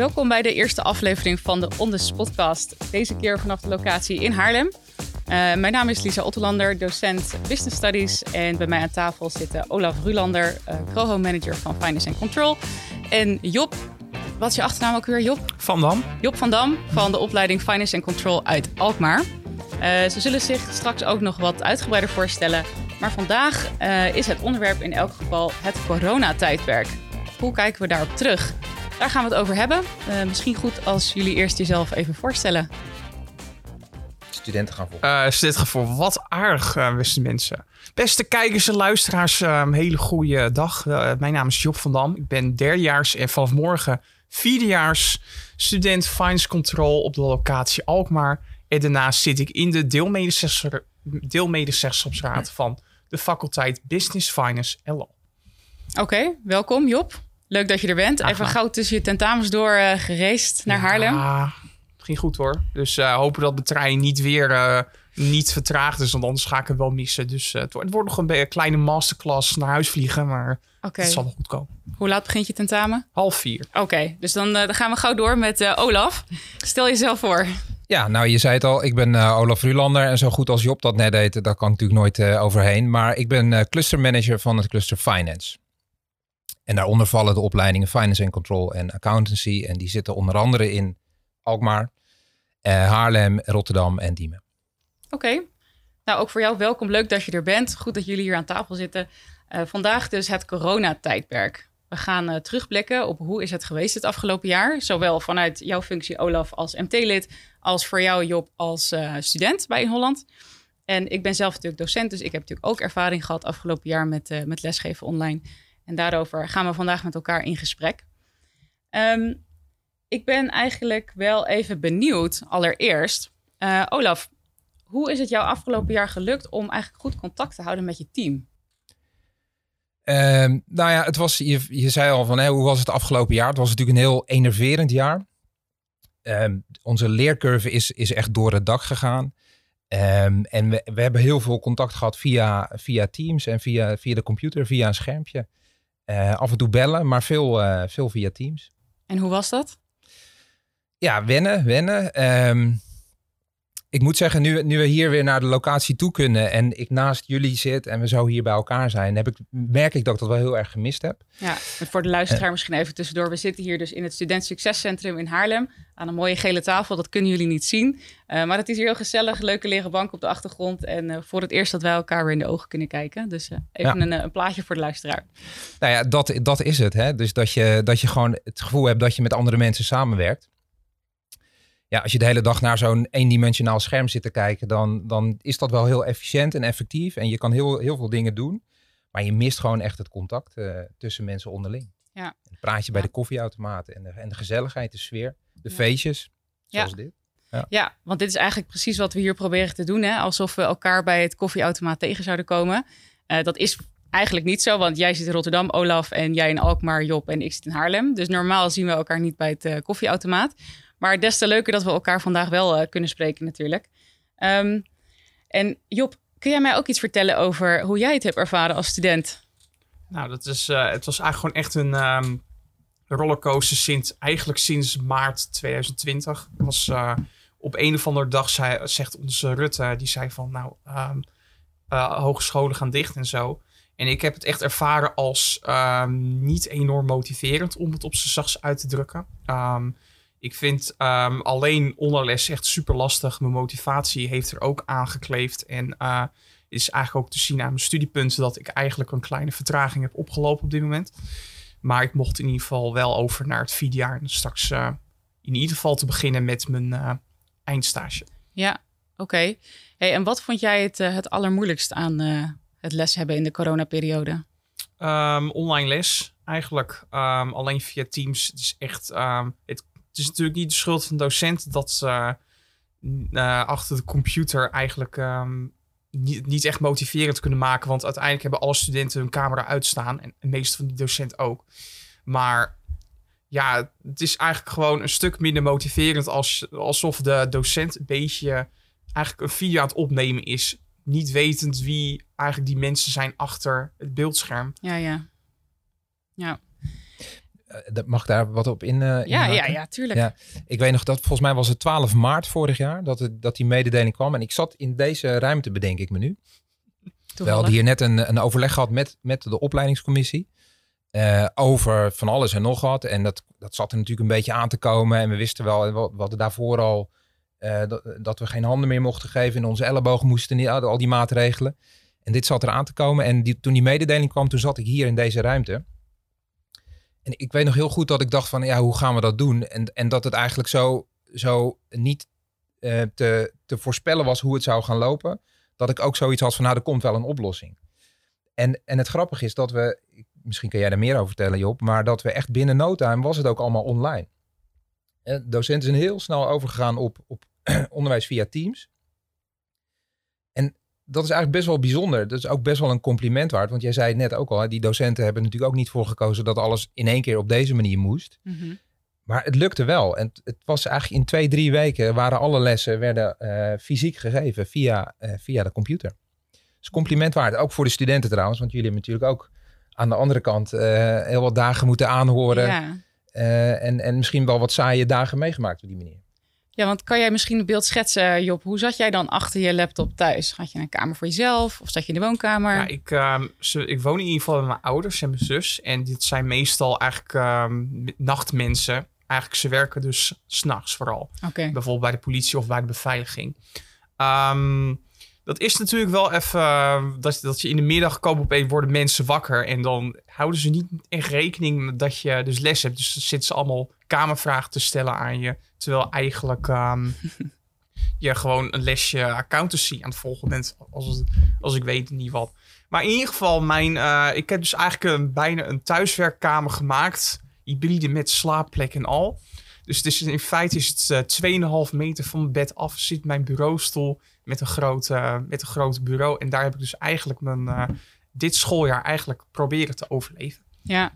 welkom bij de eerste aflevering van de On The Podcast. Deze keer vanaf de locatie in Haarlem. Uh, mijn naam is Lisa Ottelander, docent Business Studies. En bij mij aan tafel zitten Olaf Rulander, uh, Proho Manager van Finance and Control. En Job, wat is je achternaam ook weer, Job? Van Dam. Job van Dam van de opleiding Finance and Control uit Alkmaar. Uh, ze zullen zich straks ook nog wat uitgebreider voorstellen. Maar vandaag is het onderwerp in elk geval het coronatijdperk. Hoe kijken we daarop terug? Daar gaan we het over hebben. Uh, misschien goed als jullie eerst jezelf even voorstellen. Studenten gaan voor. Uh, studenten gaan voor. Wat aardig, uh, beste mensen. Beste kijkers en luisteraars, een hele goede dag. mijn naam is Job van Dam. Ik ben derdejaars en vanaf morgen vierdejaars student Finance Control op de locatie Alkmaar. En daarnaast zit ik in de deelmedezeggenschapsraad van de faculteit Business Finance en Law. Oké, okay, welkom Job. Leuk dat je er bent. Even gauw tussen je tentamens door uh, gereisd naar Haarlem. Ja, ging goed hoor. Dus uh, hopen dat de trein niet weer uh, niet vertraagd is, want anders ga ik het wel missen. Dus het, wordt, het wordt nog een kleine masterclass naar huis vliegen, maar okay. het zal wel goed komen. Hoe laat begint je tentamen? Half vier. Oké, okay, dus dan, dan, gaan we gauw door met Olaf. Stel jezelf voor. Ja, nou je zei het al, ik ben Olaf Rulander en zo goed als Job dat net deed, daar kan ik natuurlijk nooit overheen. Maar ik ben clustermanager van het cluster Finance. En daaronder vallen de opleidingen Finance and Control en Accountancy. En die zitten onder andere in Alkmaar, eh, Haarlem, Rotterdam en Diemen. Oké. Nou, ook voor jou welkom. Leuk dat je er bent. Goed dat jullie hier aan tafel zitten. Uh, vandaag dus het coronatijdperk. We gaan uh, terugblikken op hoe is het geweest het afgelopen jaar. Zowel vanuit jouw functie Olaf als MT-lid, als voor jou Job als uh, student bij in Holland. En ik ben zelf natuurlijk docent, dus ik heb natuurlijk ook ervaring gehad afgelopen jaar met, met lesgeven online. En daarover gaan we vandaag met elkaar in gesprek. Um, ik ben eigenlijk wel even benieuwd, allereerst. Uh, Olaf, hoe is het jou afgelopen jaar gelukt om eigenlijk goed contact te houden met je team? Um, nou ja, het was, je, zei al van hè, hoe was het afgelopen jaar? Het was natuurlijk een heel enerverend jaar. Um, onze leercurve is, is echt door het dak gegaan. En we, we hebben heel veel contact gehad via, via Teams en via, via de computer, via een schermpje. Uh, af en toe bellen, maar veel, uh, veel via Teams. En hoe was dat? Ja, wennen, wennen. Um, ik moet zeggen, nu, nu we hier weer naar de locatie toe kunnen en ik naast jullie zit en we zo hier bij elkaar zijn, heb ik, merk ik dat ik dat wel heel erg gemist heb. Ja, voor de luisteraar uh, misschien even tussendoor. We zitten hier dus in het Student Succescentrum in Haarlem aan een mooie gele tafel. Dat kunnen jullie niet zien. Uh, maar het is hier heel gezellig, leuke lege bank op de achtergrond. En uh, voor het eerst dat wij elkaar weer in de ogen kunnen kijken. Dus even ja. een, een, plaatje voor de luisteraar. Nou ja, dat, dat is het. Hè? Dus dat je, dat je gewoon het gevoel hebt dat je met andere mensen samenwerkt ja, als je de hele dag naar zo'n eendimensionaal scherm zit te kijken, dan, dan is dat wel heel efficiënt en effectief. En je kan heel, heel veel dingen doen. Maar je mist gewoon echt het contact uh, tussen mensen onderling. Ja. Een praatje bij de koffieautomaten en de, en de gezelligheid, de sfeer, de ja. feestjes, zoals dit. Ja. ja, want dit is eigenlijk precies wat we hier proberen te doen. Hè? Alsof we elkaar bij het koffieautomaat tegen zouden komen. Uh, dat is eigenlijk niet zo, want jij zit in Rotterdam, Olaf, en jij in Alkmaar, Job, en ik zit in Haarlem. Dus normaal zien we elkaar niet bij het uh, koffieautomaat. Maar des te leuker dat we elkaar vandaag wel uh, kunnen spreken natuurlijk. Um, en Job, kun jij mij ook iets vertellen over hoe jij het hebt ervaren als student? Nou, dat is, uh, het was eigenlijk gewoon echt een um, rollercoaster sinds, eigenlijk sinds maart 2020. Was, uh, op een of andere dag zei, zegt onze Rutte, die zei van nou, um, hogescholen gaan dicht en zo. En ik heb het echt ervaren als niet enorm motiverend, om het op z'n zachts uit te drukken. Ik vind um, alleen onderles echt super lastig. Mijn motivatie heeft er ook aangekleefd. En uh, is eigenlijk ook te zien aan mijn studiepunten dat ik eigenlijk een kleine vertraging heb opgelopen op dit moment. Maar ik mocht in ieder geval wel over naar het vierde jaar. En straks uh, in ieder geval te beginnen met mijn uh, eindstage. Ja, oké. Okay. Hey, en wat vond jij het, het allermoeilijkst aan het les hebben in de coronaperiode? Um, online les eigenlijk. Um, alleen via Teams. Het is echt. Um, het het is natuurlijk niet de schuld van docent dat ze uh, achter de computer eigenlijk niet, niet, echt motiverend kunnen maken. Want uiteindelijk hebben alle studenten hun camera uitstaan. En de meeste van die docent ook. Maar ja, het is eigenlijk gewoon een stuk minder motiverend als, alsof de docent een beetje eigenlijk een video aan het opnemen is. Niet wetend wie eigenlijk die mensen zijn achter het beeldscherm. Ja, ja. Ja. Dat mag daar wat op in? Uh, ja, ja, ja, tuurlijk. Ja. Ik weet nog dat volgens mij was het 12 maart vorig jaar dat, het, dat die mededeling kwam. En ik zat in deze ruimte, bedenk ik me nu. We hadden hier net een, een overleg gehad met, met de opleidingscommissie. Uh, over van alles en nog wat. En dat, dat zat er natuurlijk een beetje aan te komen. En we wisten wel, wat, wat daarvoor al, uh, dat, dat, we geen handen meer mochten geven. In onze ellebogen moesten niet, al die maatregelen. En dit zat er aan te komen. En die, toen die mededeling kwam, toen zat ik hier in deze ruimte. En ik weet nog heel goed dat ik dacht van, ja, hoe gaan we dat doen? En, en dat het eigenlijk zo, zo niet uh, te, te voorspellen was hoe het zou gaan lopen. Dat ik ook zoiets had van, nou, er komt wel een oplossing. En, en het grappige is dat we, misschien kan jij er meer over vertellen Job, maar dat we echt binnen no time was het ook allemaal online. En docenten zijn heel snel overgegaan op, op onderwijs via Teams. Dat is eigenlijk best wel bijzonder. Dat is ook best wel een compliment waard. Want jij zei het net ook al, die docenten hebben natuurlijk ook niet voor gekozen dat alles in één keer op deze manier moest. Mhm. Maar het lukte wel. En het was eigenlijk in twee, drie weken waren alle lessen werden, uh, fysiek gegeven via, uh, via de computer. Dus compliment waard. Ook voor de studenten trouwens. Want jullie hebben natuurlijk ook aan de andere kant uh, heel wat dagen moeten aanhoren. Ja. en, en misschien wel wat saaie dagen meegemaakt op die manier. Ja, want kan jij misschien een beeld schetsen, Job? Hoe zat jij dan achter je laptop thuis? Had je een kamer voor jezelf of zat je in de woonkamer? Ja, ik, uh, ik woon in ieder geval met mijn ouders en mijn zus. En dit zijn meestal eigenlijk uh, nachtmensen. Eigenlijk, ze werken dus s'nachts vooral. Okay. Bijvoorbeeld bij de politie of bij de beveiliging. Um, dat is natuurlijk wel even uh, dat, dat je in de middag komen opeens worden mensen wakker en dan houden ze niet echt rekening dat je dus les hebt. Dus dan zitten ze allemaal kamervragen te stellen aan je, terwijl eigenlijk um, je gewoon een lesje accountancy aan het volgen bent, als, als ik weet niet wat. Maar in ieder geval, mijn, uh, ik heb dus eigenlijk een, bijna een thuiswerkkamer gemaakt, hybride met slaapplek en al. Dus het is, in feite is het uh, eh, 2,5 meter van mijn bed af zit mijn bureaustoel met een, groot, met een groot bureau. En daar heb ik dus eigenlijk mijn, uh, dit schooljaar eigenlijk proberen te overleven. Ja,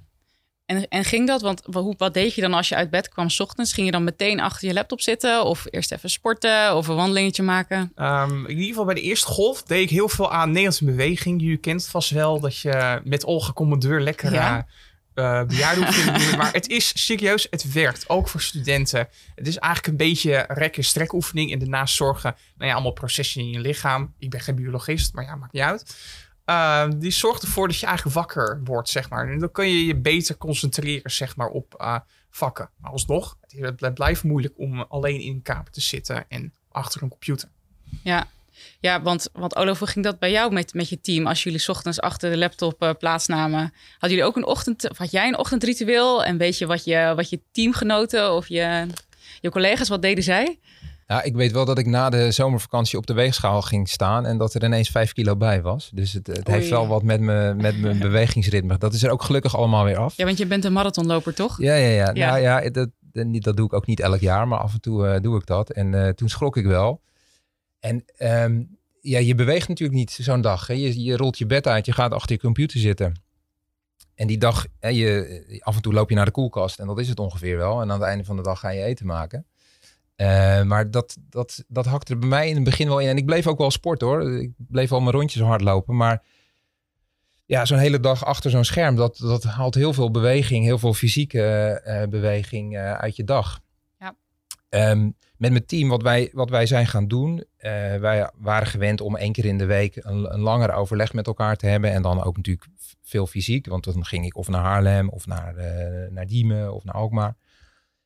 en, en ging dat? Want wat, wat deed je dan als je uit bed kwam s ochtends? Ging je dan meteen achter je laptop zitten? Of eerst even sporten of een wandelingetje maken? Um, in ieder geval bij de eerste golf deed ik heel veel aan Nederlandse beweging. Jullie kent vast wel dat je met Olga Commandeur lekker... Ja. Uh, bejaardenoefeningen Maar het is serieus, het werkt. Ook voor studenten. Het is eigenlijk een beetje rek- en strekoefening. En daarnaast zorgen, nou ja, allemaal processen in je lichaam. Ik ben geen biologist, maar ja, maakt niet uit. Uh, die zorgt ervoor dat je eigenlijk wakker wordt, zeg maar. En dan kun je je beter concentreren, zeg maar, op uh, vakken. Maar alsnog, het blijft moeilijk om alleen in een kamer te zitten en achter een computer. Ja, ja, want, want Olaf, hoe ging dat bij jou met, met je team? Als jullie ochtends achter de laptop uh, plaatsnamen, hadden jullie ook een ochtend, of had jij een ochtendritueel? En weet je wat je, wat je teamgenoten of je, je collega's, wat deden zij? Ja, ik weet wel dat ik na de zomervakantie op de weegschaal ging staan en dat er ineens vijf kilo bij was. Dus het, het heeft wel wat met, me, met mijn bewegingsritme. Dat is er ook gelukkig allemaal weer af. Ja, want je bent een marathonloper, toch? Ja, ja, ja. ja. Nou ja, dat, dat doe ik ook niet elk jaar, maar af en toe uh, doe ik dat. En uh, toen schrok ik wel. En um, ja, je beweegt natuurlijk niet zo'n dag. Hè. Je, je rolt je bed uit, je gaat achter je computer zitten. En die dag, hè, je, af en toe loop je naar de koelkast en dat is het ongeveer wel. En aan het einde van de dag ga je eten maken. Uh, maar dat, dat, dat hakte er bij mij in het begin wel in. En ik bleef ook wel sport hoor. Ik bleef al mijn rondjes hardlopen. Maar ja, zo'n hele dag achter zo'n scherm, dat, dat haalt heel veel beweging, heel veel fysieke uh, beweging uh, uit je dag. Ja. Um, met mijn team, wat wij, wat wij zijn gaan doen. Wij waren gewend om één keer in de week een, een langer overleg met elkaar te hebben. En dan ook natuurlijk veel fysiek. Want dan ging ik of naar Haarlem, of naar, naar Diemen, of naar Alkmaar.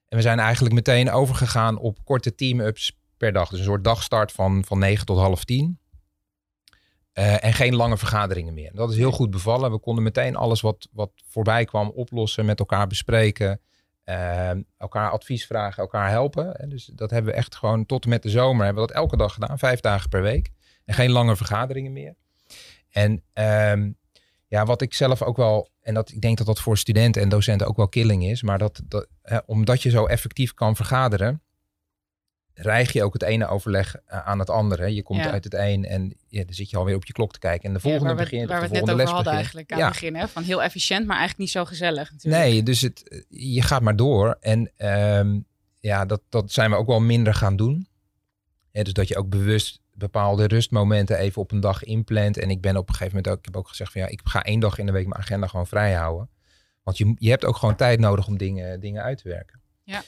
En we zijn eigenlijk meteen overgegaan op korte team-ups per dag. Dus een soort dagstart van, van 9 tot half 10. Uh, en geen lange vergaderingen meer. Dat is heel goed bevallen. We konden meteen alles wat, wat voorbij kwam oplossen, met elkaar bespreken. Uh, elkaar advies vragen, elkaar helpen. Dus dat hebben we echt gewoon tot en met de zomer hebben we dat elke dag gedaan, vijf dagen per week. En geen lange vergaderingen meer. En um, ja, wat ik zelf ook wel, en dat ik denk dat dat voor studenten en docenten ook wel killing is, maar dat, dat hè, omdat je zo effectief kan vergaderen, rijg je ook het ene overleg eh, aan het andere. Je komt uit het een en ja, dan zit je alweer op je klok te kijken. En de volgende ja, begint. Waar we het net over hadden eigenlijk aan het begin. Hè? Van heel efficiënt, maar eigenlijk niet zo gezellig. Natuurlijk. Nee, dus het, je gaat maar door. En um, ja, dat, dat zijn we ook wel minder gaan doen. Dus dat je ook bewust bepaalde rustmomenten even op een dag inplant. En ik ben op een gegeven moment ook, ik heb ook gezegd van ja, ik ga één dag in de week mijn agenda gewoon vrij houden. Want je, je hebt ook gewoon tijd nodig om dingen, dingen uit te werken. Ja.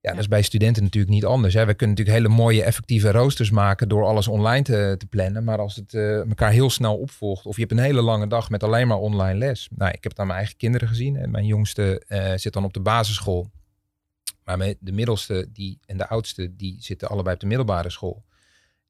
Ja, dat is bij studenten natuurlijk niet anders. Hè. We kunnen natuurlijk hele mooie, effectieve roosters maken door alles online te, te plannen. Maar als het eh, elkaar heel snel opvolgt, of je hebt een hele lange dag met alleen maar online les. Nou, ik heb het aan mijn eigen kinderen gezien. En mijn jongste eh, zit dan op de basisschool. Maar de middelste die, en de oudste, die zitten allebei op de middelbare school.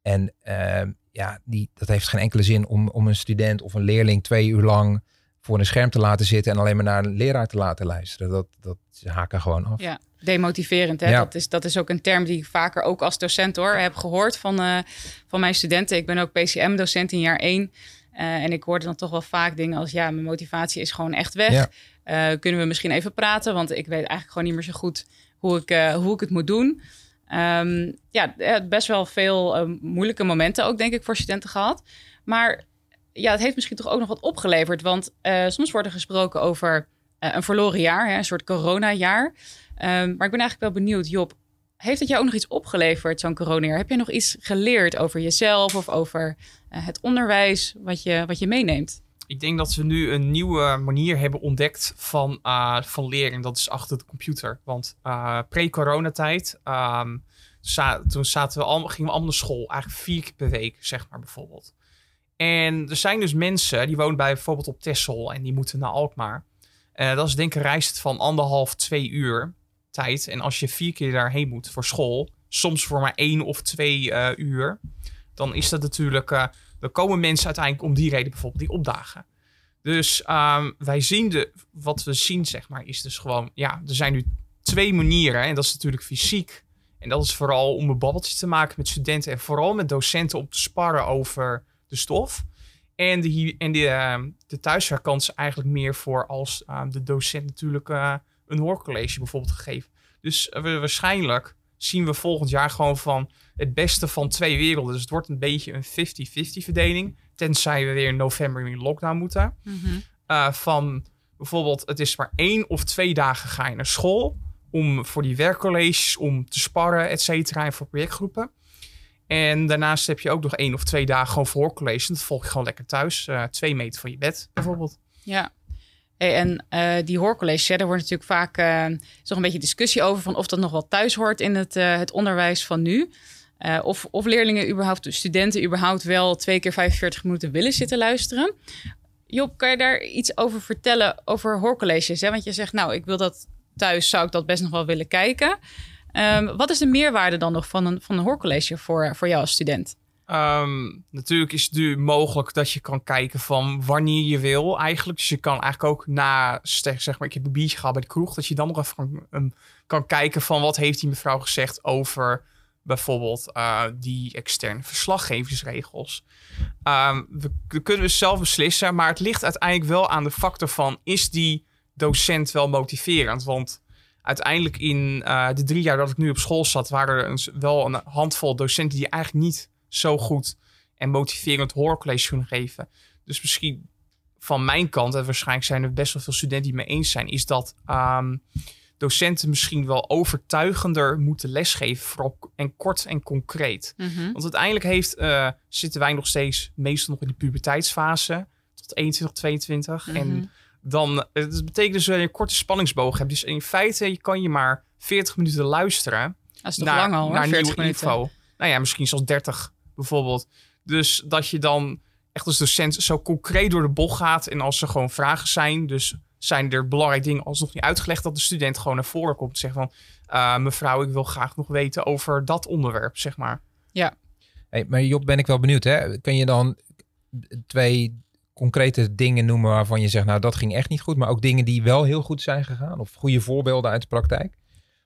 En ehm, ja, die, dat heeft geen enkele zin om, om een student of een leerling twee uur lang voor een scherm te laten zitten en alleen maar naar een leraar te laten luisteren. Dat, dat haken gewoon af. Ja, demotiverend. Hè? Ja. Dat, is, dat is ook een term die ik vaker ook als docent hoor, heb gehoord van, eh, van mijn studenten. Ik ben ook PCM-docent in jaar 1. en ik hoorde dan toch wel vaak dingen als... ja, mijn motivatie is gewoon echt weg. Ja. Eh, kunnen we misschien even praten? Want ik weet eigenlijk gewoon niet meer zo goed hoe ik, eh, hoe ik het moet doen. Ehm, ja, eh, best wel veel eh, moeilijke momenten ook, denk ik, voor studenten gehad. Maar ja, het heeft misschien toch ook nog wat opgeleverd. Want eh, soms wordt er gesproken over een verloren jaar, hè, een soort coronajaar. Ehm, maar ik ben eigenlijk wel benieuwd, Job, heeft het jou ook nog iets opgeleverd, zo'n coronajaar? Heb je nog iets geleerd over jezelf of over het onderwijs wat je, wat je meeneemt? Ik denk dat we nu een nieuwe manier hebben ontdekt van, eh, van leren. Dat is achter de computer. Want eh, pre-coronatijd, za- toen zaten we allemaal, gingen we allemaal naar school. Eigenlijk vier keer per week, zeg maar bijvoorbeeld. En er zijn dus mensen, die wonen bij bijvoorbeeld op Texel en die moeten naar Alkmaar. Eh, dat is denk ik een reis van anderhalf, twee uur tijd. En als je vier keer daarheen moet voor school, soms voor maar één of twee uur, dan is dat natuurlijk... dan komen mensen uiteindelijk om die reden bijvoorbeeld die opdagen. Dus ehm, wij zien de, wat we zien, zeg maar, is dus gewoon, ja, er zijn nu twee manieren. En dat is natuurlijk fysiek. En dat is vooral om een babbeltje te maken met studenten en vooral met docenten om te sparren over de stof. En de, en de, ehm, de thuiswerkkant is eigenlijk meer voor als ehm, de docent natuurlijk eh, een hoorcollege bijvoorbeeld gegeven. Dus eh, waarschijnlijk zien we volgend jaar gewoon van het beste van twee werelden. Dus het wordt een beetje een 50-50 verdeling. Tenzij we weer in november in lockdown moeten. Eh, van bijvoorbeeld, het is maar één of twee dagen ga je naar school. Om voor die werkcolleges, om te sparren, et cetera. En voor projectgroepen. En daarnaast heb je ook nog één of twee dagen gewoon voor hoorcolleges. Dat volg je gewoon lekker thuis. eh, twee meter van je bed bijvoorbeeld. Ja. Hey, en eh, die hoorcolleges, hè, daar wordt natuurlijk vaak eh, is nog een beetje discussie over van of dat nog wel thuis hoort in het, eh, het onderwijs van nu. Eh, of, of leerlingen überhaupt, studenten überhaupt wel twee keer 45 minuten willen zitten luisteren. Job, kan je daar iets over vertellen over hoorcolleges? Hè? Want je zegt, nou, ik wil dat thuis, zou ik dat best nog wel willen kijken. Ehm, wat is de meerwaarde dan nog van een, van een hoorcollege voor, voor jou als student? Ehm, natuurlijk is het nu mogelijk dat je kan kijken van wanneer je wil eigenlijk. Dus je kan eigenlijk ook na, zeg maar, ik heb een biertje gehad bij de kroeg, dat je dan nog even kan, um, kan kijken van wat heeft die mevrouw gezegd over bijvoorbeeld eh, die externe verslaggeversregels. Ehm, we, we kunnen dus zelf beslissen, maar het ligt uiteindelijk wel aan de factor van is die docent wel motiverend? Want uiteindelijk in eh, de drie jaar dat ik nu op school zat, waren er wel een handvol docenten die eigenlijk niet zo goed en motiverend hoorcollege kunnen geven. Dus misschien van mijn kant, en waarschijnlijk zijn er best wel veel studenten die het mee eens zijn, is dat ehm, docenten misschien wel overtuigender moeten lesgeven, vooral en kort en concreet. Want uiteindelijk heeft, eh, zitten wij nog steeds meestal nog in de puberteitsfase, tot 21, 22. Mhm. En dan, eh, dat betekent dus dat je een korte spanningsboog hebt. Dus in feite je kan je maar 40 minuten luisteren Dat is toch naar, lang al, hoor, naar 40 nieuwe minuten. info. Nou ja, misschien zelfs 30 bijvoorbeeld. Dus dat je dan echt als docent zo concreet door de bocht gaat. En als er gewoon vragen zijn, dus zijn er belangrijke dingen alsnog niet uitgelegd, dat de student gewoon naar voren komt en zegt van, eh, mevrouw, ik wil graag nog weten over dat onderwerp, zeg maar. Hey, maar Job, ben ik wel benieuwd. Hè? Kun je dan twee concrete dingen noemen waarvan je zegt, nou dat ging echt niet goed, maar ook dingen die wel heel goed zijn gegaan? Of goede voorbeelden uit de praktijk,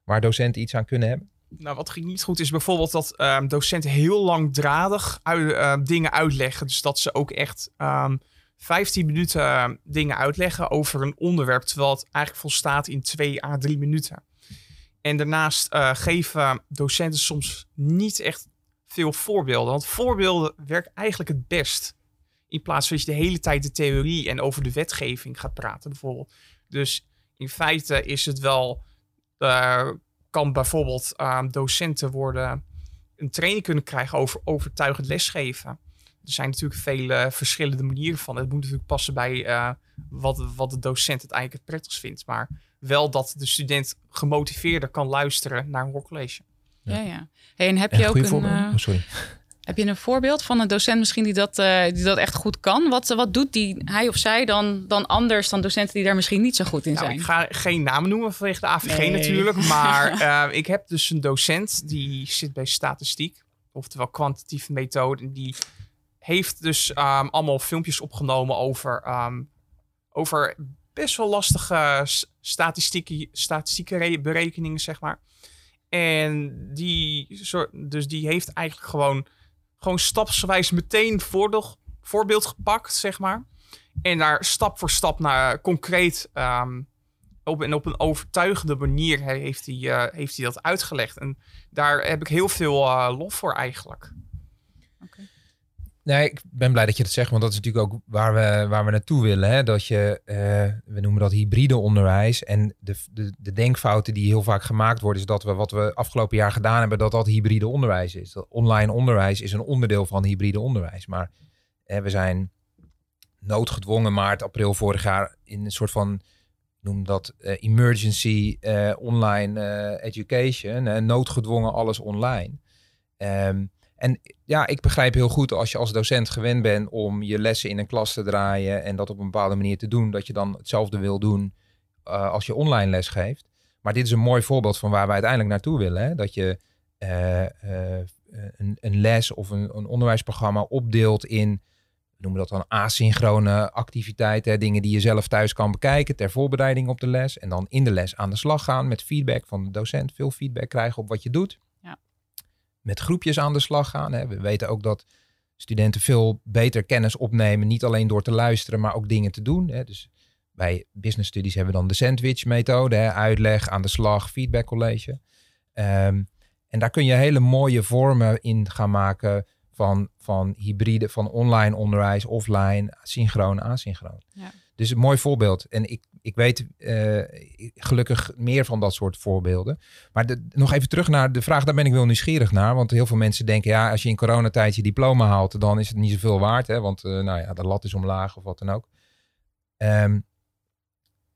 waar docenten iets aan kunnen hebben? Nou, wat ging niet goed is bijvoorbeeld dat ehm, docenten heel langdradig ehm, dingen uitleggen. Dus dat ze ook echt ehm 15 minuten dingen uitleggen over een onderwerp, terwijl het eigenlijk volstaat in 2 à 3 minuten. En daarnaast eh, geven docenten soms niet echt veel voorbeelden. Want voorbeelden werken eigenlijk het best. In plaats van dat je de hele tijd de theorie en over de wetgeving gaat praten, bijvoorbeeld. Dus in feite is het wel. eh, kan bijvoorbeeld uh, docenten worden een training kunnen krijgen over overtuigend lesgeven. er zijn natuurlijk vele verschillende manieren van. Het moet natuurlijk passen bij uh, wat, wat de docent het eigenlijk het prettigst vindt. Maar wel dat de student gemotiveerder kan luisteren naar een hoorcollege. Ja, ja. Hey, en heb je ook een... Uh, sorry. Heb je een voorbeeld van een docent misschien die dat, uh, die dat echt goed kan? Wat, wat doet die, hij of zij dan, dan anders dan docenten die daar misschien niet zo goed in nou, zijn? Ik ga geen namen noemen vanwege de AVG natuurlijk. Maar uh, ik heb dus een docent die zit bij statistiek. Oftewel kwantitatieve methode. Die heeft dus um, allemaal filmpjes opgenomen over, um, over best wel lastige statistieke, statistieke berekeningen, zeg maar. En die, dus die heeft eigenlijk gewoon gewoon stapsgewijs meteen voorbeeld gepakt, zeg maar. En daar stap voor stap naar concreet um, op, en op een overtuigende manier heeft hij, uh, heeft hij dat uitgelegd. En daar heb ik heel veel uh, lof voor eigenlijk. Nee, ik ben blij dat je dat zegt, want dat is natuurlijk ook waar we, waar we naartoe willen. Hè? Dat je, uh, we noemen dat hybride onderwijs. En de, de, de denkfouten die heel vaak gemaakt worden, is dat we wat we afgelopen jaar gedaan hebben, dat dat hybride onderwijs is. Dat online onderwijs is een onderdeel van hybride onderwijs. Maar we zijn noodgedwongen maart, april vorig jaar in een soort van, noem dat uh, emergency online education. noodgedwongen alles online. Um, en ja, ik begrijp heel goed als je als docent gewend bent om je lessen in een klas te draaien en dat op een bepaalde manier te doen, dat je dan hetzelfde wil doen uh, als je online les geeft. Maar dit is een mooi voorbeeld van waar we uiteindelijk naartoe willen. Hè? Dat je uh, uh, een, een, les of een, een, onderwijsprogramma opdeelt in, we noemen dat dan asynchrone activiteiten, dingen die je zelf thuis kan bekijken ter voorbereiding op de les. En dan in de les aan de slag gaan met feedback van de docent, veel feedback krijgen op wat je doet met groepjes aan de slag gaan. Hè. We weten ook dat studenten veel beter kennis opnemen, niet alleen door te luisteren, maar ook dingen te doen. Hè. Dus bij business studies hebben we dan de sandwich methode, hè. uitleg, aan de slag, feedback college. Um, en daar kun je hele mooie vormen in gaan maken van, van hybride, van online onderwijs, offline, synchroon, asynchroon. Ja. Dus een mooi voorbeeld. En ik, ik weet uh, gelukkig meer van dat soort voorbeelden. Maar nog even terug naar de vraag, daar ben ik wel nieuwsgierig naar. Want heel veel mensen denken, ja, als je in coronatijd je diploma haalt, dan is het niet zoveel waard. Hè? Want uh, nou ja, de lat is omlaag of wat dan ook. Um,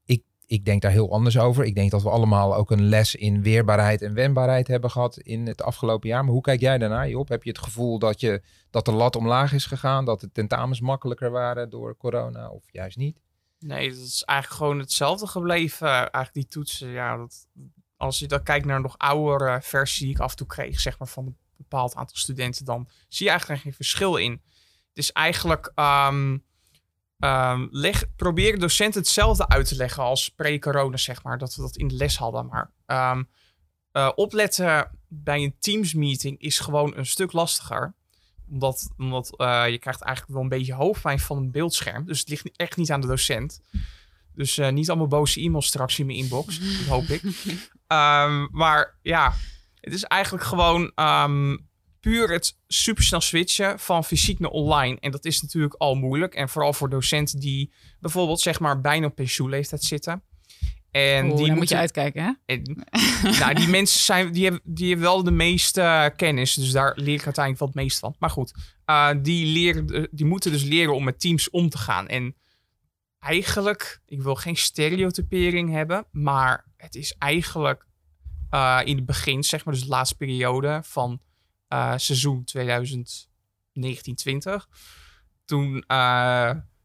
ik, ik denk daar heel anders over. Ik denk dat we allemaal ook een les in weerbaarheid en wendbaarheid hebben gehad in het afgelopen jaar. Maar hoe kijk jij daarnaar, Job? Heb je het gevoel dat, je, dat de lat omlaag is gegaan? Dat de tentamens makkelijker waren door corona of juist niet? Nee, dat is eigenlijk gewoon hetzelfde gebleven. Eigenlijk die toetsen, ja, dat, als je dan kijkt naar een nog oudere versie die ik af en toe kreeg, zeg maar van een bepaald aantal studenten, dan zie je eigenlijk geen verschil in. Het is eigenlijk, um, um, leg, probeer docenten hetzelfde uit te leggen als pre-corona, zeg maar, dat we dat in de les hadden. Maar um, uh, opletten bij een Teams meeting is gewoon een stuk lastiger omdat, omdat uh, je krijgt eigenlijk wel een beetje hoofdpijn van een beeldscherm. Dus het ligt echt niet aan de docent. Dus uh, niet allemaal boze e-mails straks in mijn inbox. dat hoop ik. Um, maar ja, het is eigenlijk gewoon um, puur het supersnel switchen van fysiek naar online. En dat is natuurlijk al moeilijk. En vooral voor docenten die bijvoorbeeld zeg maar bijna op pensioenleeftijd zitten. En die moet je uitkijken, hè? En, nou, die mensen zijn, die hebben, die hebben wel de meeste kennis. Dus daar leer ik uiteindelijk wel het meest van. Maar goed, uh, die, leren, die moeten dus leren om met teams om te gaan. En eigenlijk, ik wil geen stereotypering hebben, maar het is eigenlijk uh, in het begin, zeg maar, dus de laatste periode van seizoen 2019-20. Toen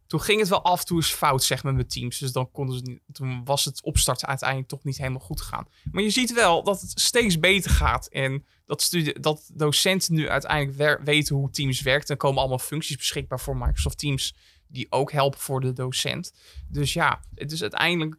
toen ging het wel af en toe eens fout, zeg maar, met teams. Dus dan konden ze niet, toen was het opstarten uiteindelijk toch niet helemaal goed gegaan. Maar je ziet wel dat het steeds beter gaat. En dat, studie, dat docenten nu uiteindelijk weten hoe Teams werkt. Er komen allemaal functies beschikbaar voor Microsoft Teams die ook helpen voor de docent. Dus ja, het is uiteindelijk...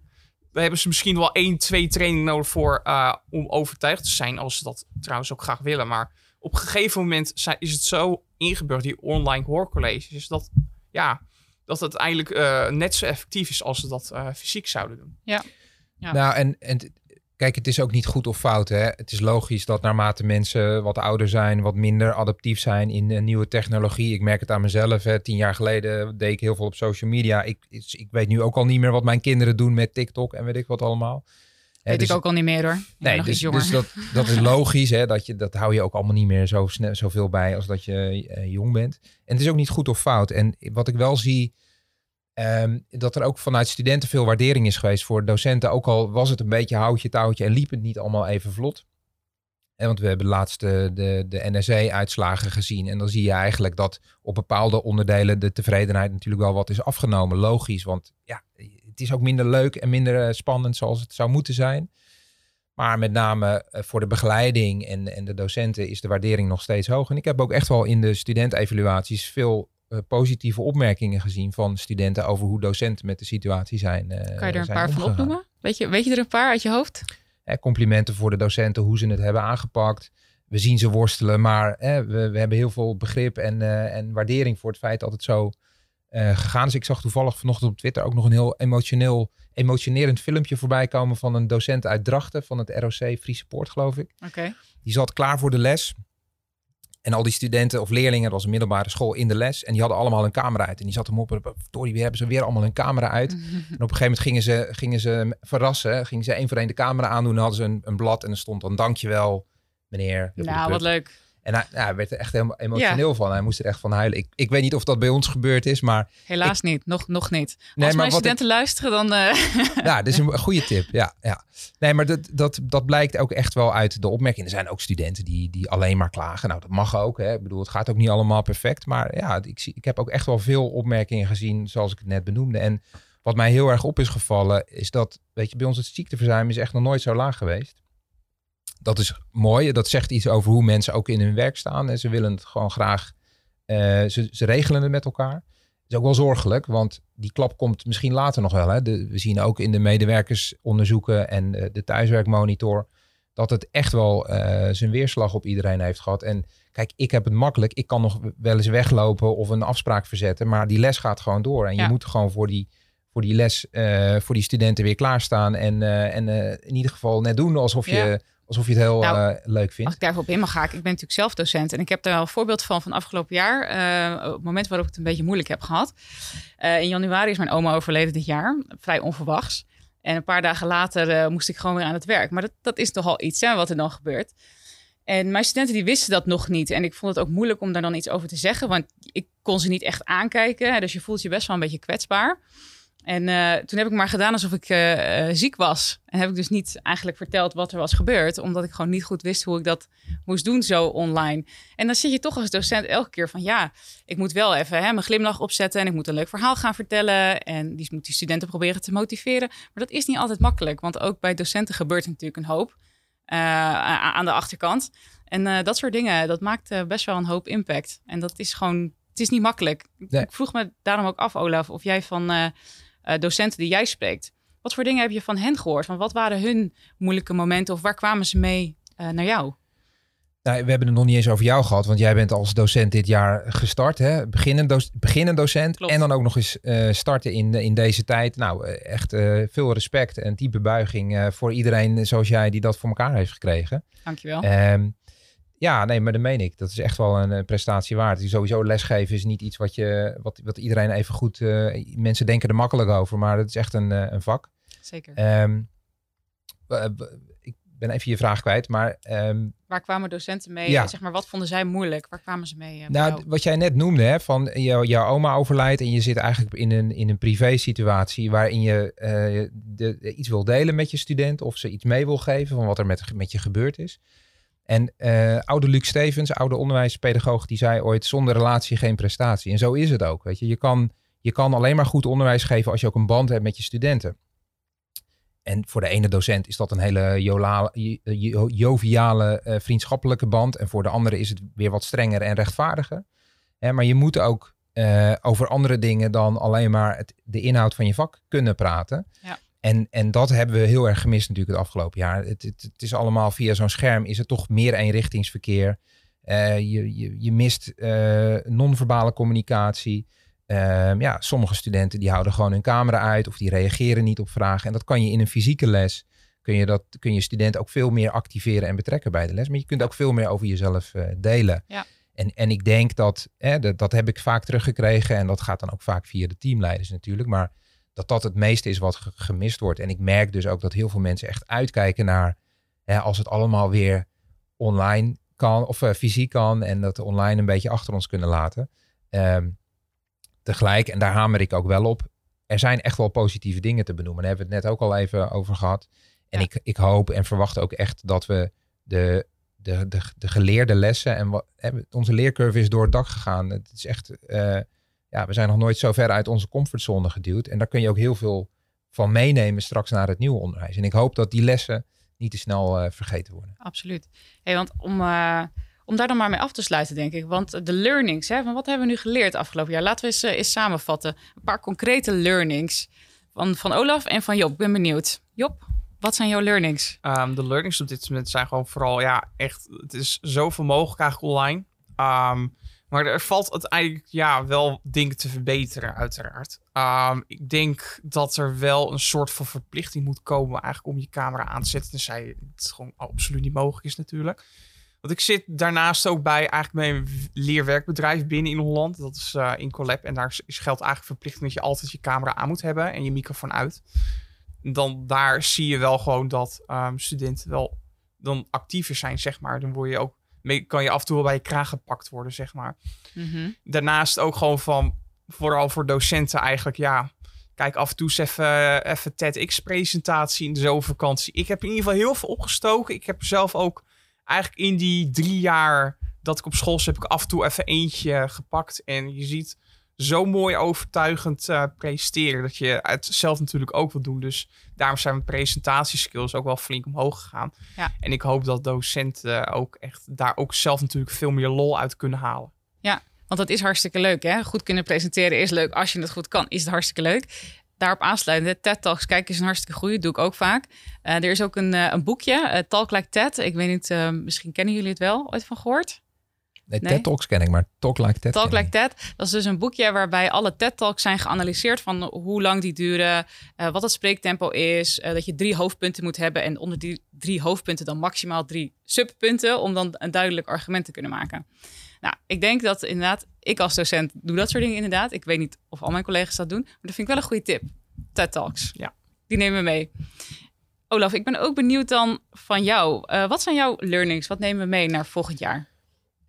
We hebben ze misschien wel één, twee trainingen nodig voor uh, om overtuigd te zijn. Als ze dat trouwens ook graag willen. Maar op een gegeven moment is het zo ingebeurd, die online hoorcolleges, dat ja, dat het eigenlijk uh, net zo effectief is als ze dat uh, fysiek zouden doen. Ja. ja. Nou, en, en kijk, het is ook niet goed of fout. Hè? Het is logisch dat naarmate mensen wat ouder zijn, wat minder adaptief zijn in uh, nieuwe technologie. Ik merk het aan mezelf. Hè. Tien jaar geleden deed ik heel veel op social media. Ik, ik weet nu ook al niet meer wat mijn kinderen doen met TikTok en weet ik wat allemaal. Weet dus- ik ook al niet meer hoor. Nee, nog dus, iets jonger. dus dat, dat is logisch. Hè, dat, je, dat hou je ook allemaal niet meer zo snel, zoveel bij als dat je eh, jong bent. En het is ook niet goed of fout. En wat ik wel zie, ehm, dat er ook vanuit studenten veel waardering is geweest voor docenten. Ook al was het een beetje houtje touwtje en liep het niet allemaal even vlot. En want we hebben laatst de, de, de NRC-uitslagen gezien. En dan zie je eigenlijk dat op bepaalde onderdelen de tevredenheid natuurlijk wel wat is afgenomen. Logisch, want ja, het is ook minder leuk en minder eh, spannend zoals het zou moeten zijn. Maar met name eh, voor de begeleiding en, en de docenten is de waardering nog steeds hoog. En ik heb ook echt wel in de studentevaluaties veel eh, positieve opmerkingen gezien van studenten over hoe docenten met de situatie zijn. kan je er een paar van opnoemen? Weet je, weet je er een paar uit je hoofd? Eh, complimenten voor de docenten, hoe ze het hebben aangepakt. We zien ze worstelen, maar eh, we, we hebben heel veel begrip en, en waardering voor het feit dat het zo eh, gegaan is. Ik zag toevallig vanochtend op Twitter ook nog een heel emotioneel, emotionerend filmpje voorbij komen van een docent uit Drachten van het ROC Free Support, geloof ik. Oké. Die zat klaar voor de les. En al die studenten of leerlingen, dat was een middelbare school, in de les. En die hadden allemaal een camera uit. En die zat hem op. Verdorie, weer hebben ze weer allemaal een camera uit. En op een gegeven moment gingen ze, gingen ze verrassen. Gingen ze één voor één de camera aandoen. Dan hadden ze een, een blad en er stond dan dankjewel, meneer. Nou, wat leuk. En hij, werd er echt helemaal emotioneel van. Hij moest er echt van huilen. Ik, ik weet niet of dat bij ons gebeurd is, maar... Helaas niet. Nog, nog niet. Als Nee, mijn studenten luisteren, dan... eh, Ja, dit is een goede tip. Ja, ja. Nee, maar dat, dat, dat blijkt ook echt wel uit de opmerking. Er zijn ook studenten die, die alleen maar klagen. Nou, dat mag ook. Hè. Ik bedoel, het gaat ook niet allemaal perfect. Maar ja, ik, zie, ik heb ook echt wel veel opmerkingen gezien, zoals ik het net benoemde. En wat mij heel erg op is gevallen, is dat, weet je, bij ons het ziekteverzuim is echt nog nooit zo laag geweest. Dat is mooi. Dat zegt iets over hoe mensen ook in hun werk staan. En ze willen het gewoon graag, eh, ze, ze regelen het met elkaar. Is ook wel zorgelijk, want die klap komt misschien later nog wel. Hè. De, we zien ook in de medewerkersonderzoeken en eh, de thuiswerkmonitor dat het echt wel eh, zijn weerslag op iedereen heeft gehad. En kijk, ik heb het makkelijk. Ik kan nog wel eens weglopen of een afspraak verzetten, maar die les gaat gewoon door. En Ja. je moet gewoon voor die, voor die les, voor die studenten weer klaarstaan. En, en in ieder geval net doen alsof je, Ja. Alsof je het heel Nou, eh, leuk Als vindt. ik daarop in mag haken, ik ben natuurlijk zelf docent en ik heb daar wel een voorbeeld van van afgelopen jaar. eh, op het moment waarop ik het een beetje moeilijk heb gehad. Eh, in januari is mijn oma overleden dit jaar, vrij onverwachts. En een paar dagen later moest ik gewoon weer aan het werk. Maar dat, dat is toch al iets hè, wat er dan gebeurt. En mijn studenten die wisten dat nog niet. En ik vond het ook moeilijk om daar dan iets over te zeggen. Want ik kon ze niet echt aankijken. Dus je voelt je best wel een beetje kwetsbaar. En eh, toen heb ik maar gedaan alsof ik eh, eh, ziek was. En heb ik dus niet eigenlijk verteld wat er was gebeurd. Omdat ik gewoon niet goed wist hoe ik dat moest doen zo online. En dan zit je toch als docent elke keer van... ja, ik moet wel even hè, mijn glimlach opzetten... en ik moet een leuk verhaal gaan vertellen. En die moet die studenten proberen te motiveren. Maar dat is niet altijd makkelijk. Want ook bij docenten gebeurt er natuurlijk een hoop aan de achterkant. En dat soort dingen, dat maakt best wel een hoop impact. En dat is gewoon... Het is niet makkelijk. Nee. Ik vroeg me daarom ook af, Olaf... of jij van eh, docenten die jij spreekt... wat voor dingen heb je van hen gehoord? Van wat waren hun moeilijke momenten... of waar kwamen ze mee eh, naar jou? Nou, we hebben het nog niet eens over jou gehad, want jij bent als docent dit jaar gestart. Hè? Beginnend, doc- beginnend docent Klopt. en dan ook nog eens eh, starten in, in deze tijd. Nou, echt veel respect en diepe buiging voor iedereen zoals jij die dat voor elkaar heeft gekregen. Dankjewel. Ehm, ja, nee, maar dat meen ik. Dat is echt wel een eh, prestatie waard. Sowieso lesgeven is niet iets wat, je, wat, wat iedereen even goed... eh, mensen denken er makkelijk over, maar het is echt een, eh, een vak. Zeker. Ehm, ik ben even je vraag kwijt, maar... ehm, Waar kwamen docenten mee? Ja. Zeg maar, wat vonden zij moeilijk? Waar kwamen ze mee? Nou, wat jij net noemde, hè, van jou, jouw oma overlijdt en je zit eigenlijk in een, in een privé situatie waarin je de, iets wil delen met je student of ze iets mee wil geven van wat er met, met je gebeurd is. En eh, oude Luc Stevens, oude onderwijspedagoog, die zei ooit zonder relatie geen prestatie. En zo is het ook. Weet je. Je, kan, je kan alleen maar goed onderwijs geven als je ook een band hebt met je studenten. En voor de ene docent is dat een hele joviale, eh, vriendschappelijke band. En voor de andere is het weer wat strenger en rechtvaardiger. Maar je moet ook eh, over andere dingen dan alleen maar het, de inhoud van je vak kunnen praten. Ja. En, en dat hebben we heel erg gemist natuurlijk het afgelopen jaar. Het, het, het is allemaal via zo'n scherm is het toch meer eenrichtingsverkeer. Eh, je, je, je mist eh, non-verbale communicatie. Ehm, ja, sommige studenten die houden gewoon hun camera uit of die reageren niet op vragen. En dat kan je in een fysieke les, kun je, dat, kun je studenten ook veel meer activeren en betrekken bij de les. Maar je kunt ook veel meer over jezelf eh, delen. Ja. En, en ik denk dat, hè, dat, dat heb ik vaak teruggekregen en dat gaat dan ook vaak via de teamleiders natuurlijk. Maar dat dat het meeste is wat ge- gemist wordt. En ik merk dus ook dat heel veel mensen echt uitkijken naar hè, als het allemaal weer online kan of eh, fysiek kan en dat online een beetje achter ons kunnen laten. Ehm, tegelijk, en daar hamer ik ook wel op, er zijn echt wel positieve dingen te benoemen. Daar hebben we het net ook al even over gehad. En Ja. ik, ik hoop en verwacht ook echt dat we de, de, de, de geleerde lessen en wat, hè, onze leercurve is door het dak gegaan. Het is echt, eh, ja, we zijn nog nooit zo ver uit onze comfortzone geduwd. En daar kun je ook heel veel van meenemen straks naar het nieuwe onderwijs. En ik hoop dat die lessen niet te snel eh, vergeten worden. Absoluut. Hey, want om, eh, om daar dan maar mee af te sluiten, denk ik. Want de learnings, hè, van wat hebben we nu geleerd afgelopen jaar? Laten we eens, eh, eens samenvatten. Een paar concrete learnings van, van Olaf en van Job. Ik ben benieuwd. Job, wat zijn jouw learnings? Ehm, de learnings op dit moment zijn gewoon vooral, ja, echt, het is zoveel mogelijk eigenlijk online. Ehm, maar er valt uiteindelijk, ja, wel dingen te verbeteren, uiteraard. Ehm, ik denk dat er wel een soort van verplichting moet komen eigenlijk om je camera aan te zetten. Tenzij het gewoon absoluut niet mogelijk is natuurlijk. Want ik zit daarnaast ook bij eigenlijk mijn leerwerkbedrijf binnen in Holland. Dat is eh Incolab. En daar is, geldt eigenlijk verplichting dat je altijd je camera aan moet hebben en je microfoon uit dan daar zie je wel gewoon dat ehm, studenten wel dan actiever zijn, zeg maar. Dan word je ook, kan je af en toe wel bij je kraag gepakt worden, zeg maar. Mhm. Daarnaast ook gewoon van, vooral voor docenten eigenlijk, ja. Kijk af en toe eens even, even TEDx-presentatie in de zomervakantie. Ik heb in ieder geval heel veel opgestoken. Ik heb zelf ook eigenlijk in die drie jaar dat ik op school zit, heb ik af en toe even eentje gepakt. En je ziet zo mooi overtuigend eh presenteren dat je het zelf natuurlijk ook wil doen. Dus daarom zijn mijn presentatieskills ook wel flink omhoog gegaan. Ja. En ik hoop dat docenten ook echt daar ook zelf natuurlijk veel meer lol uit kunnen halen. Want dat is hartstikke leuk, hè? Goed kunnen presenteren is leuk. Als je het goed kan, is het hartstikke leuk. Daarop aansluitend, TED Talks, kijk, is een hartstikke goede. doe ik ook vaak. Eh, er is ook een, eh, een boekje, eh, Talk Like TED. Ik weet niet, eh, misschien kennen jullie het wel. Ooit van gehoord? Nee, Nee? TED Talks ken ik, maar Talk Like TED Talk ken Like ik. TED. Dat is dus een boekje waarbij alle TED-talks zijn geanalyseerd van hoe lang die duren, eh, wat het spreektempo is, eh, dat je drie hoofdpunten moet hebben en onder die drie hoofdpunten dan maximaal drie subpunten om dan een duidelijk argument te kunnen maken. Nou, ik denk dat inderdaad, ik als docent doe dat soort dingen inderdaad. Ik weet niet of al mijn collega's dat doen, maar dat vind ik wel een goede tip. TED Talks. Ja. Die nemen we mee. Olaf, ik ben ook benieuwd dan van jou. Eh, wat zijn jouw learnings? Wat nemen we mee naar volgend jaar?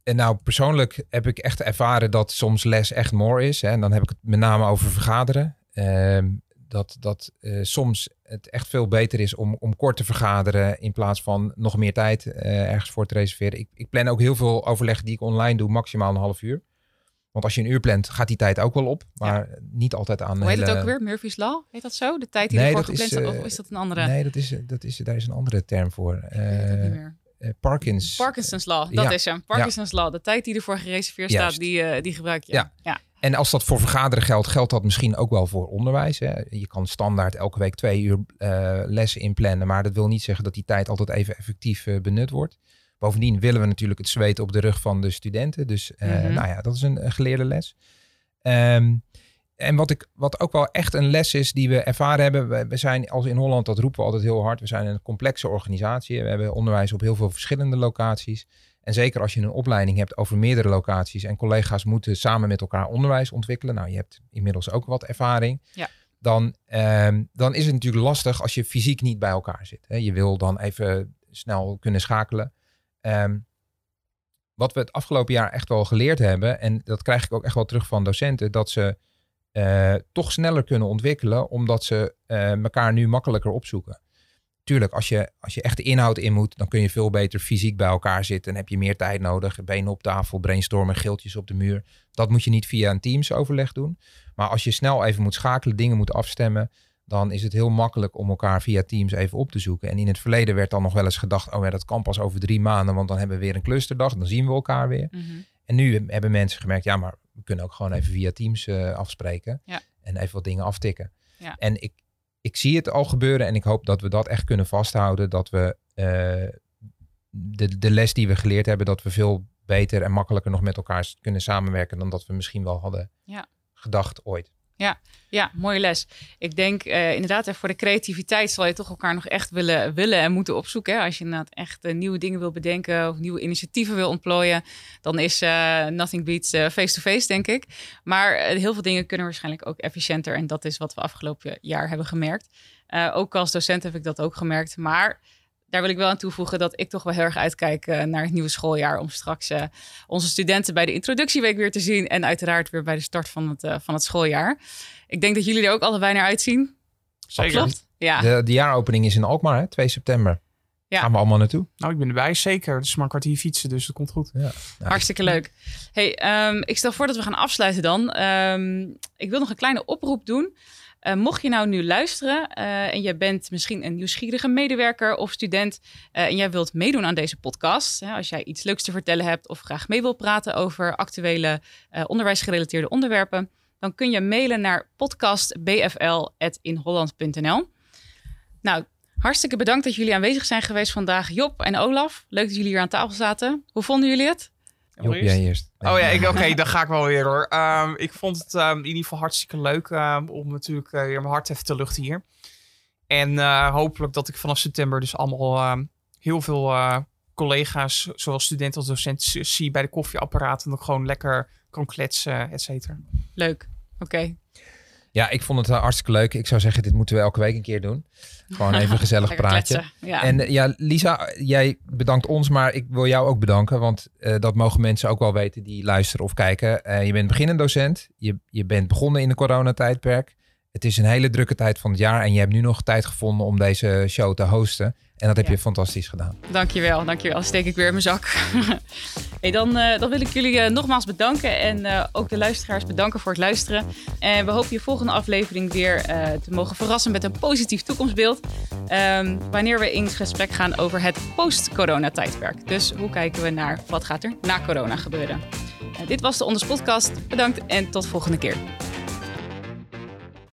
En nou, persoonlijk heb ik echt ervaren dat soms les echt more is. Hè. En dan heb ik het met name over vergaderen. Ehm, dat dat eh, soms het echt veel beter is om, om kort te vergaderen in plaats van nog meer tijd eh, ergens voor te reserveren. Ik, ik plan ook heel veel overleggen die ik online doe, maximaal een half uur. Want als je een uur plant, gaat die tijd ook wel op. Maar niet altijd aan Hoe heet het hele- ook weer? Murphy's Law? Heet dat zo? De tijd die Nee, ervoor is, gepland staat? eh, Of is dat een andere? Nee, dat is, dat is, daar is een andere term voor. Ik weet het ook niet Eh meer. Eh, Parkins. Parkinson's Law, dat ja. is hem. Parkinson's Law. De tijd die ervoor gereserveerd Juist. staat, die, eh, die gebruik je. Ja. ja. En als dat voor vergaderen geldt, geldt dat misschien ook wel voor onderwijs. Hè? Je kan standaard elke week twee uur eh, lessen inplannen, maar dat wil niet zeggen dat die tijd altijd even effectief benut wordt. Bovendien willen we natuurlijk het zweet op de rug van de studenten. Dus Mhm. nou ja, dat is een, een geleerde les. Ehm, en wat, ik, wat ook wel echt een les is die we ervaren hebben. We, we zijn als in Holland, dat roepen we altijd heel hard. We zijn een complexe organisatie. We hebben onderwijs op heel veel verschillende locaties. En zeker als je een opleiding hebt over meerdere locaties en collega's moeten samen met elkaar onderwijs ontwikkelen. Nou, je hebt inmiddels ook wat ervaring. Ja. Dan, ehm, dan is het natuurlijk lastig als je fysiek niet bij elkaar zit. Hè. Je wil dan even snel kunnen schakelen. Ehm, wat we het afgelopen jaar echt wel geleerd hebben, en dat krijg ik ook echt wel terug van docenten, dat ze eh, toch sneller kunnen ontwikkelen, omdat ze eh, elkaar nu makkelijker opzoeken. Tuurlijk, als je, als je echt de inhoud in moet, dan kun je veel beter fysiek bij elkaar zitten. En heb je meer tijd nodig. Benen op tafel, brainstormen, geeltjes op de muur. Dat moet je niet via een Teams overleg doen. Maar als je snel even moet schakelen, dingen moet afstemmen, dan is het heel makkelijk om elkaar via Teams even op te zoeken. En in het verleden werd dan nog wel eens gedacht, oh ja, dat kan pas over drie maanden, want dan hebben we weer een clusterdag, dan zien we elkaar weer. Mhm. En nu hebben mensen gemerkt, ja, maar we kunnen ook gewoon even via Teams eh, afspreken. Ja. En even wat dingen aftikken. Ja. En ik, ik zie het al gebeuren en ik hoop dat we dat echt kunnen vasthouden. Dat we eh, de, de les die we geleerd hebben, dat we veel beter en makkelijker nog met elkaar kunnen samenwerken dan dat we misschien wel hadden Ja. gedacht ooit. Ja, mooie les. Ik denk uh, inderdaad, voor de creativiteit zal je toch elkaar nog echt willen, willen en moeten opzoeken. Hè? Als je inderdaad echt uh, nieuwe dingen wil bedenken of nieuwe initiatieven wil ontplooien, dan is uh, nothing beats face-to-face, denk ik. Maar heel veel dingen kunnen waarschijnlijk ook efficiënter. En dat is wat we afgelopen jaar hebben gemerkt. ook als docent heb ik dat ook gemerkt. Maar daar wil ik wel aan toevoegen dat ik toch wel heel erg uitkijk naar het nieuwe schooljaar. Om straks onze studenten bij de introductieweek weer te zien. En uiteraard weer bij de start van het, van het schooljaar. Ik denk dat jullie er ook allebei naar uitzien. Zeker. Klopt? Ja. De, de jaaropening is in Alkmaar, hè? 2 september. Ja. Gaan we allemaal naartoe? Nou, ik ben erbij, zeker. Het is maar een kwartier fietsen, dus dat komt goed. Ja. Hartstikke leuk. Hey, um, ik stel voor dat we gaan afsluiten dan. Um, ik wil nog een kleine oproep doen. Uh, mocht je nou nu luisteren uh, en je bent misschien een nieuwsgierige medewerker of student uh, en jij wilt meedoen aan deze podcast, hè, als jij iets leuks te vertellen hebt of graag mee wilt praten over actuele onderwijsgerelateerde onderwerpen, dan kun je mailen naar podcastbfl.inholland.nl. Nou, hartstikke bedankt dat jullie aanwezig zijn geweest vandaag. Job en Olaf, leuk dat jullie hier aan tafel zaten. Hoe vonden jullie het? Job, jij eerst. Oh ja, oké, okay, dan ga ik wel weer hoor. Um, ik vond het um, in ieder geval hartstikke leuk um, om natuurlijk uh, weer mijn hart even te luchten hier. En uh, hopelijk dat ik vanaf september dus allemaal heel veel uh, collega's, zowel studenten als docenten, zie bij de koffieapparaten nog gewoon lekker kan kletsen, et cetera. Leuk, oké. Okay. Ja, ik vond het uh, hartstikke leuk. Ik zou zeggen, dit moeten we elke week een keer doen. Gewoon even een gezellig praatje. Ja. En uh, ja, Lisa, jij bedankt ons, maar ik wil jou ook bedanken. Want uh, dat mogen mensen ook wel weten die luisteren of kijken. je bent beginnend docent. Je, je bent begonnen in de coronatijdperk. Het is een hele drukke tijd van het jaar. En je hebt nu nog tijd gevonden om deze show te hosten. En dat heb ja. je fantastisch gedaan. Dankjewel, dankjewel. Steek ik weer in mijn zak. hey, dan, uh, dan wil ik jullie uh, nogmaals bedanken. En uh, ook de luisteraars bedanken voor het luisteren. En we hopen je volgende aflevering weer te mogen verrassen met een positief toekomstbeeld. Um, wanneer we in gesprek gaan over het post-corona tijdperk. Dus hoe kijken we naar wat gaat er na corona gebeuren. dit was de Onders Podcast. Bedankt en tot volgende keer.